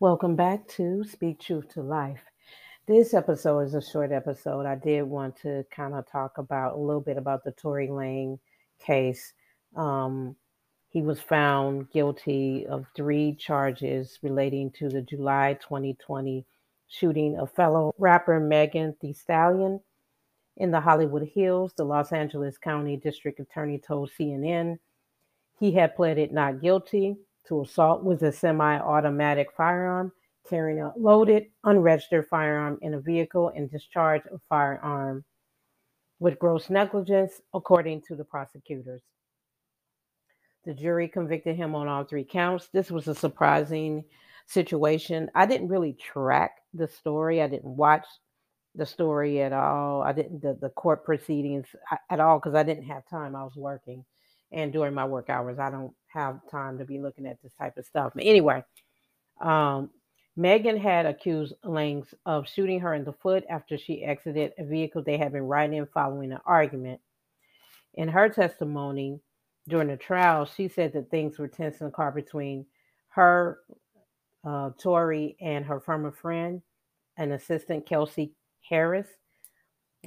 Welcome back to Speak Truth to Life. This episode is a short episode. I did want to kind of talk about a little bit about the Tory Lanez case. Um, he was found guilty of three charges relating to the July 2020 shooting of fellow rapper Megan Thee Stallion in the Hollywood Hills. The Los Angeles County District Attorney told CNN he had pleaded not guilty to assault with a semi automatic firearm, carrying a loaded, unregistered firearm in a vehicle, and discharge a firearm with gross negligence, according to the prosecutors. The jury convicted him on all three counts. This was a surprising situation. I didn't really track the story. I didn't watch the story at all. I didn't the, the court proceedings at all because I didn't have time. I was working, and during my work hours, I don't have time to be looking at this type of stuff. But anyway, um, Megan had accused Lanez of shooting her in the foot after she exited a vehicle they had been riding in following an argument. In her testimony during the trial, she said that things were tense in the car between her, uh, Tory, and her former friend, an assistant Kelsey Harris.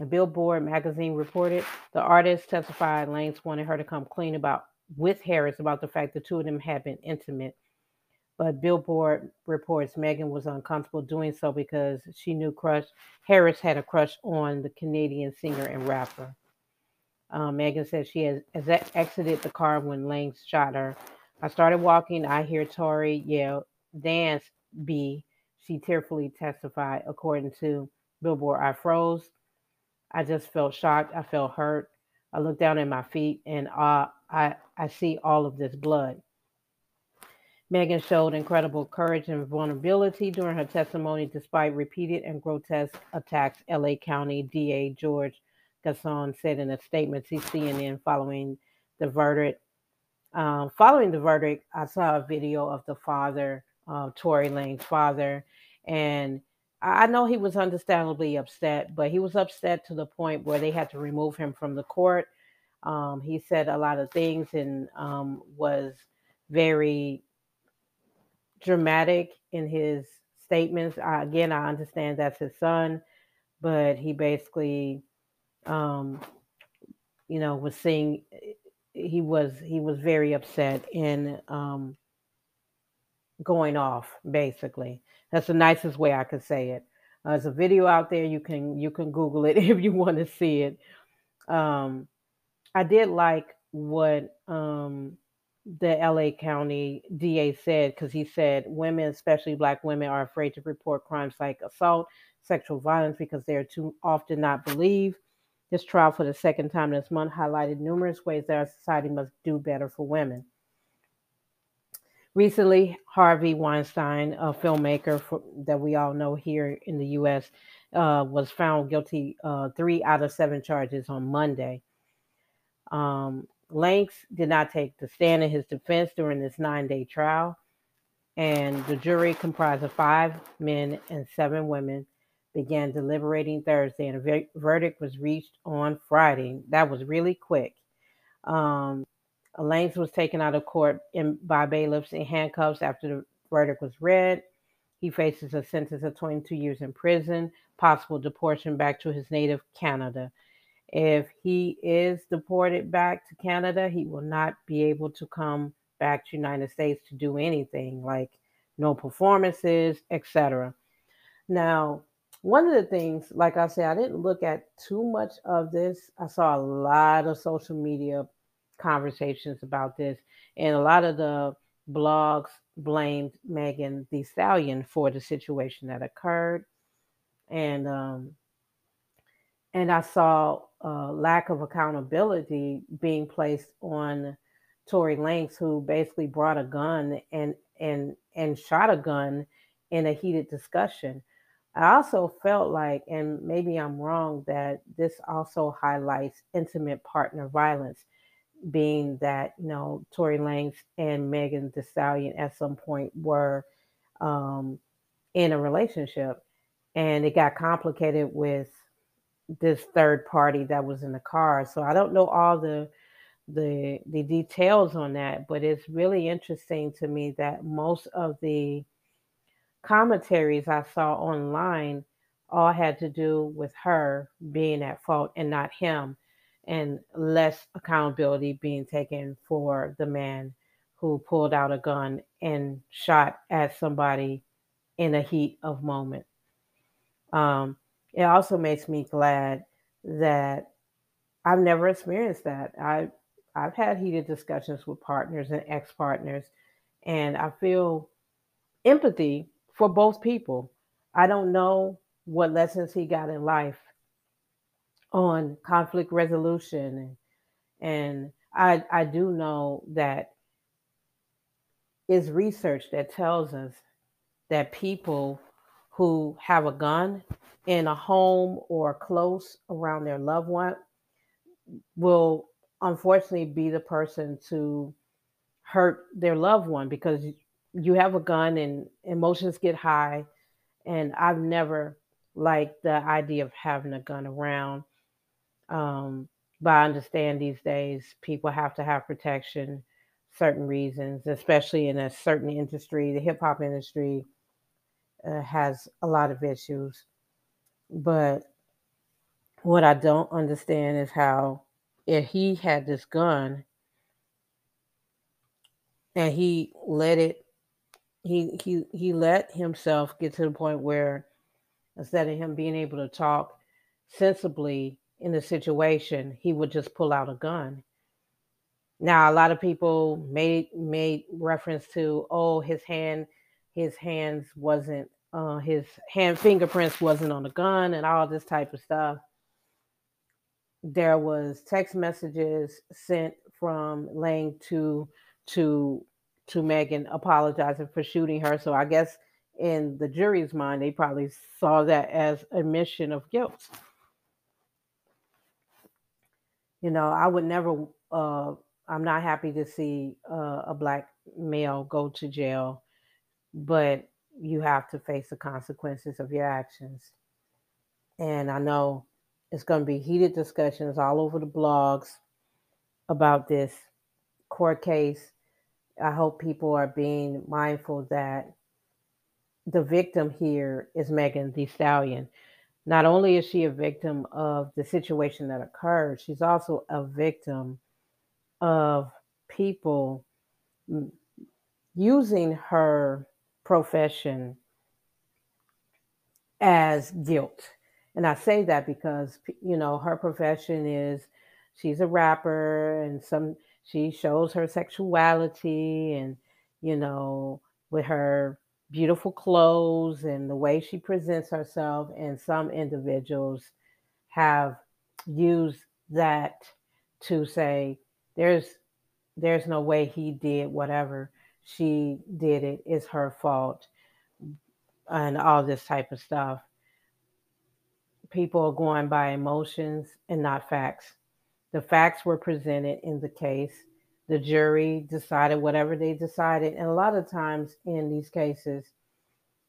Billboard magazine reported the artist testified Lanez wanted her to come clean about with Harris about the fact the two of them had been intimate. But Billboard reports Megan was uncomfortable doing so because she knew crush Harris had a crush on the Canadian singer and rapper. Um, Megan said she has, has exited the car when Lanez shot her. I started walking. I hear Tory yell, "Dance, B." She tearfully testified, according to Billboard. I froze. I just felt shocked. I felt hurt. I looked down at my feet and uh, I, I see all of this blood. Megan showed incredible courage and vulnerability during her testimony despite repeated and grotesque attacks, LA County DA George Gascon said in a statement to CNN following the verdict. Um, following the verdict, I saw a video of the father, uh, Tory Lanez's father, and I know he was understandably upset, but he was upset to the point where they had to remove him from the court. Um, he said a lot of things and um, was very dramatic in his statements. I, again, I understand that's his son, but he basically, um, you know, was saying he was he was very upset and um, going off. Basically, that's the nicest way I could say it. Uh, there's a video out there. You can you can Google it if you want to see it. Um, I did like what um, the LA County DA said because he said women, especially Black women, are afraid to report crimes like assault, sexual violence because they are too often not believed. This trial for the second time this month highlighted numerous ways that our society must do better for women. Recently, Harvey Weinstein, a filmmaker for, that we all know here in the U.S., uh, was found guilty uh, three out of seven charges on Monday. Um, Lanez did not take the stand in his defense during this nine-day trial, and the jury, comprised of five men and seven women, began deliberating Thursday, and a ver- verdict was reached on Friday. That was really quick. Um, Lanez was taken out of court in, by bailiffs in handcuffs after the verdict was read. He faces a sentence of 22 years in prison, possible deportation back to his native Canada. If he is deported back to Canada, he will not be able to come back to United States to do anything like no performances, etc. Now, one of the things, like I said, I didn't look at too much of this. I saw a lot of social media conversations about this, and a lot of the blogs blamed Megan Thee Stallion for the situation that occurred, and um, and I saw a lack of accountability being placed on Tory Lanez, who basically brought a gun and and and shot a gun in a heated discussion. I also felt like, and maybe I'm wrong, that this also highlights intimate partner violence being that you know Tory Lanez and Megan Thee Stallion at some point were um, in a relationship, and it got complicated with this third party that was in the car. So I don't know all the the the details on that, but it's really interesting to me that most of the commentaries I saw online all had to do with her being at fault and not him, and less accountability being taken for the man who pulled out a gun and shot at somebody in a heat of moment. Um, it also makes me glad that I've never experienced that. I I've had heated discussions with partners and ex-partners, and I feel empathy for both people. I don't know what lessons he got in life on conflict resolution and, I I do know that is research that tells us that people who have a gun in a home or close around their loved one will unfortunately be the person to hurt their loved one because you have a gun and emotions get high. And i've never liked the idea of having a gun around um, but i understand these days people have to have protection certain reasons especially in a certain industry the hip-hop industry uh, has a lot of issues. But what i don't understand is how if he had this gun and he let it he he he let himself get to the point where instead of him being able to talk sensibly in the situation he would just pull out a gun now a lot of people made made reference to oh his hand his hands wasn't uh, his hand fingerprints wasn't on the gun and all this type of stuff there was text messages sent from Lanez to to to Megan apologizing for shooting her. So I guess in the jury's mind, they probably saw that as admission of guilt. You know, I would never. Uh, I'm not happy to see uh, a black male go to jail, but you have to face the consequences of your actions. And I know it's going to be heated discussions all over the blogs about this court case. I hope people are being mindful that the victim here is Megan Thee Stallion. Not only is she a victim of the situation that occurred, she's also a victim of people using her profession as guilt. And I say that because you know her profession is she's a rapper and some she shows her sexuality and you know with her beautiful clothes and the way she presents herself and some individuals have used that to say there's there's no way he did whatever she did it is her fault and all this type of stuff people are going by emotions and not facts. The facts were presented in the case. The jury decided whatever they decided. And a lot of times in these cases,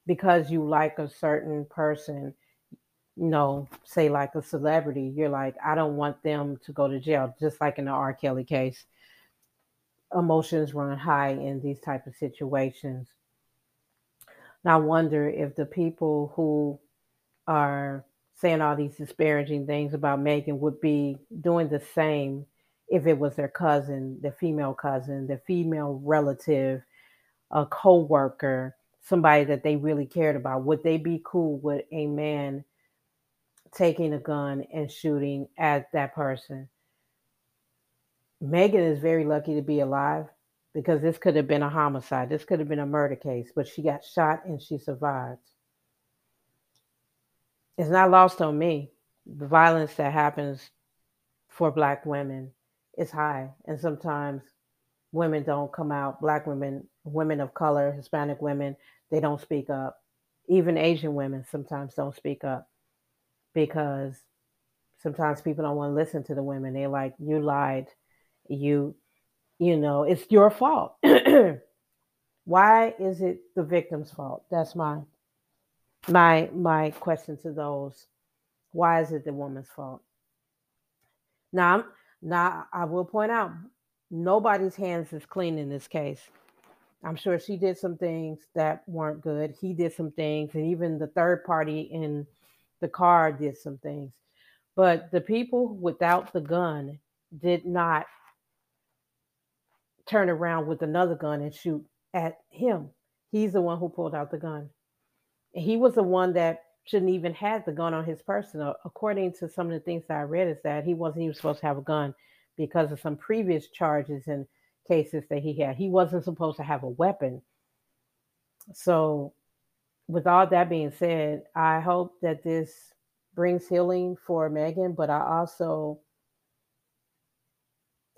because you like a certain person, you know, say like a celebrity, you're like, I don't want them to go to jail, just like in the R. Kelly case. Emotions run high in these type of situations. Now, I wonder if the people who are saying all these disparaging things about Megan would be doing the same if it was their cousin, their female cousin, their female relative, a co-worker, somebody that they really cared about. Would they be cool with a man taking a gun and shooting at that person? Megan is very lucky to be alive because this could have been a homicide. This could have been a murder case, but she got shot and she survived it's not lost on me. The violence that happens for Black women is high. And sometimes women don't come out, Black women, women of color, Hispanic women, they don't speak up. Even Asian women sometimes don't speak up because sometimes people don't want to listen to the women. They're like, you lied. You, you know, it's your fault. Why is it the victim's fault? That's my my my question to those why is it the woman's fault now now i will point out nobody's hands is clean in this case I'm sure she did some things that weren't good. He did some things, and even the third party in the car did some things. But the people without the gun did not turn around with another gun and shoot at him. He's the one who pulled out the gun. He was the one that shouldn't even have the gun on his person. According to some of the things that I read, is that he wasn't even supposed to have a gun because of some previous charges and cases that he had. He wasn't supposed to have a weapon. So, with all that being said, I hope that this brings healing for Megan, but I also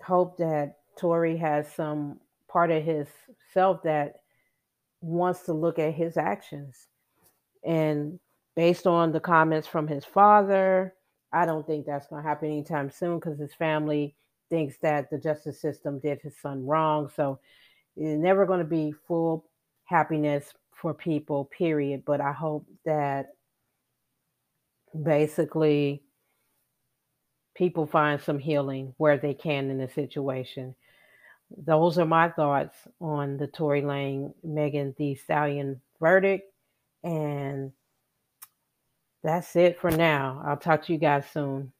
hope that Tory has some part of his self that wants to look at his actions. And based on the comments from his father, I don't think that's going to happen anytime soon because his family thinks that the justice system did his son wrong. So it's never going to be full happiness for people, period. But I hope that basically people find some healing where they can in the situation. Those are my thoughts on the Tory Lanez Megan Thee Stallion verdict. And that's it for now. I'll talk to you guys soon.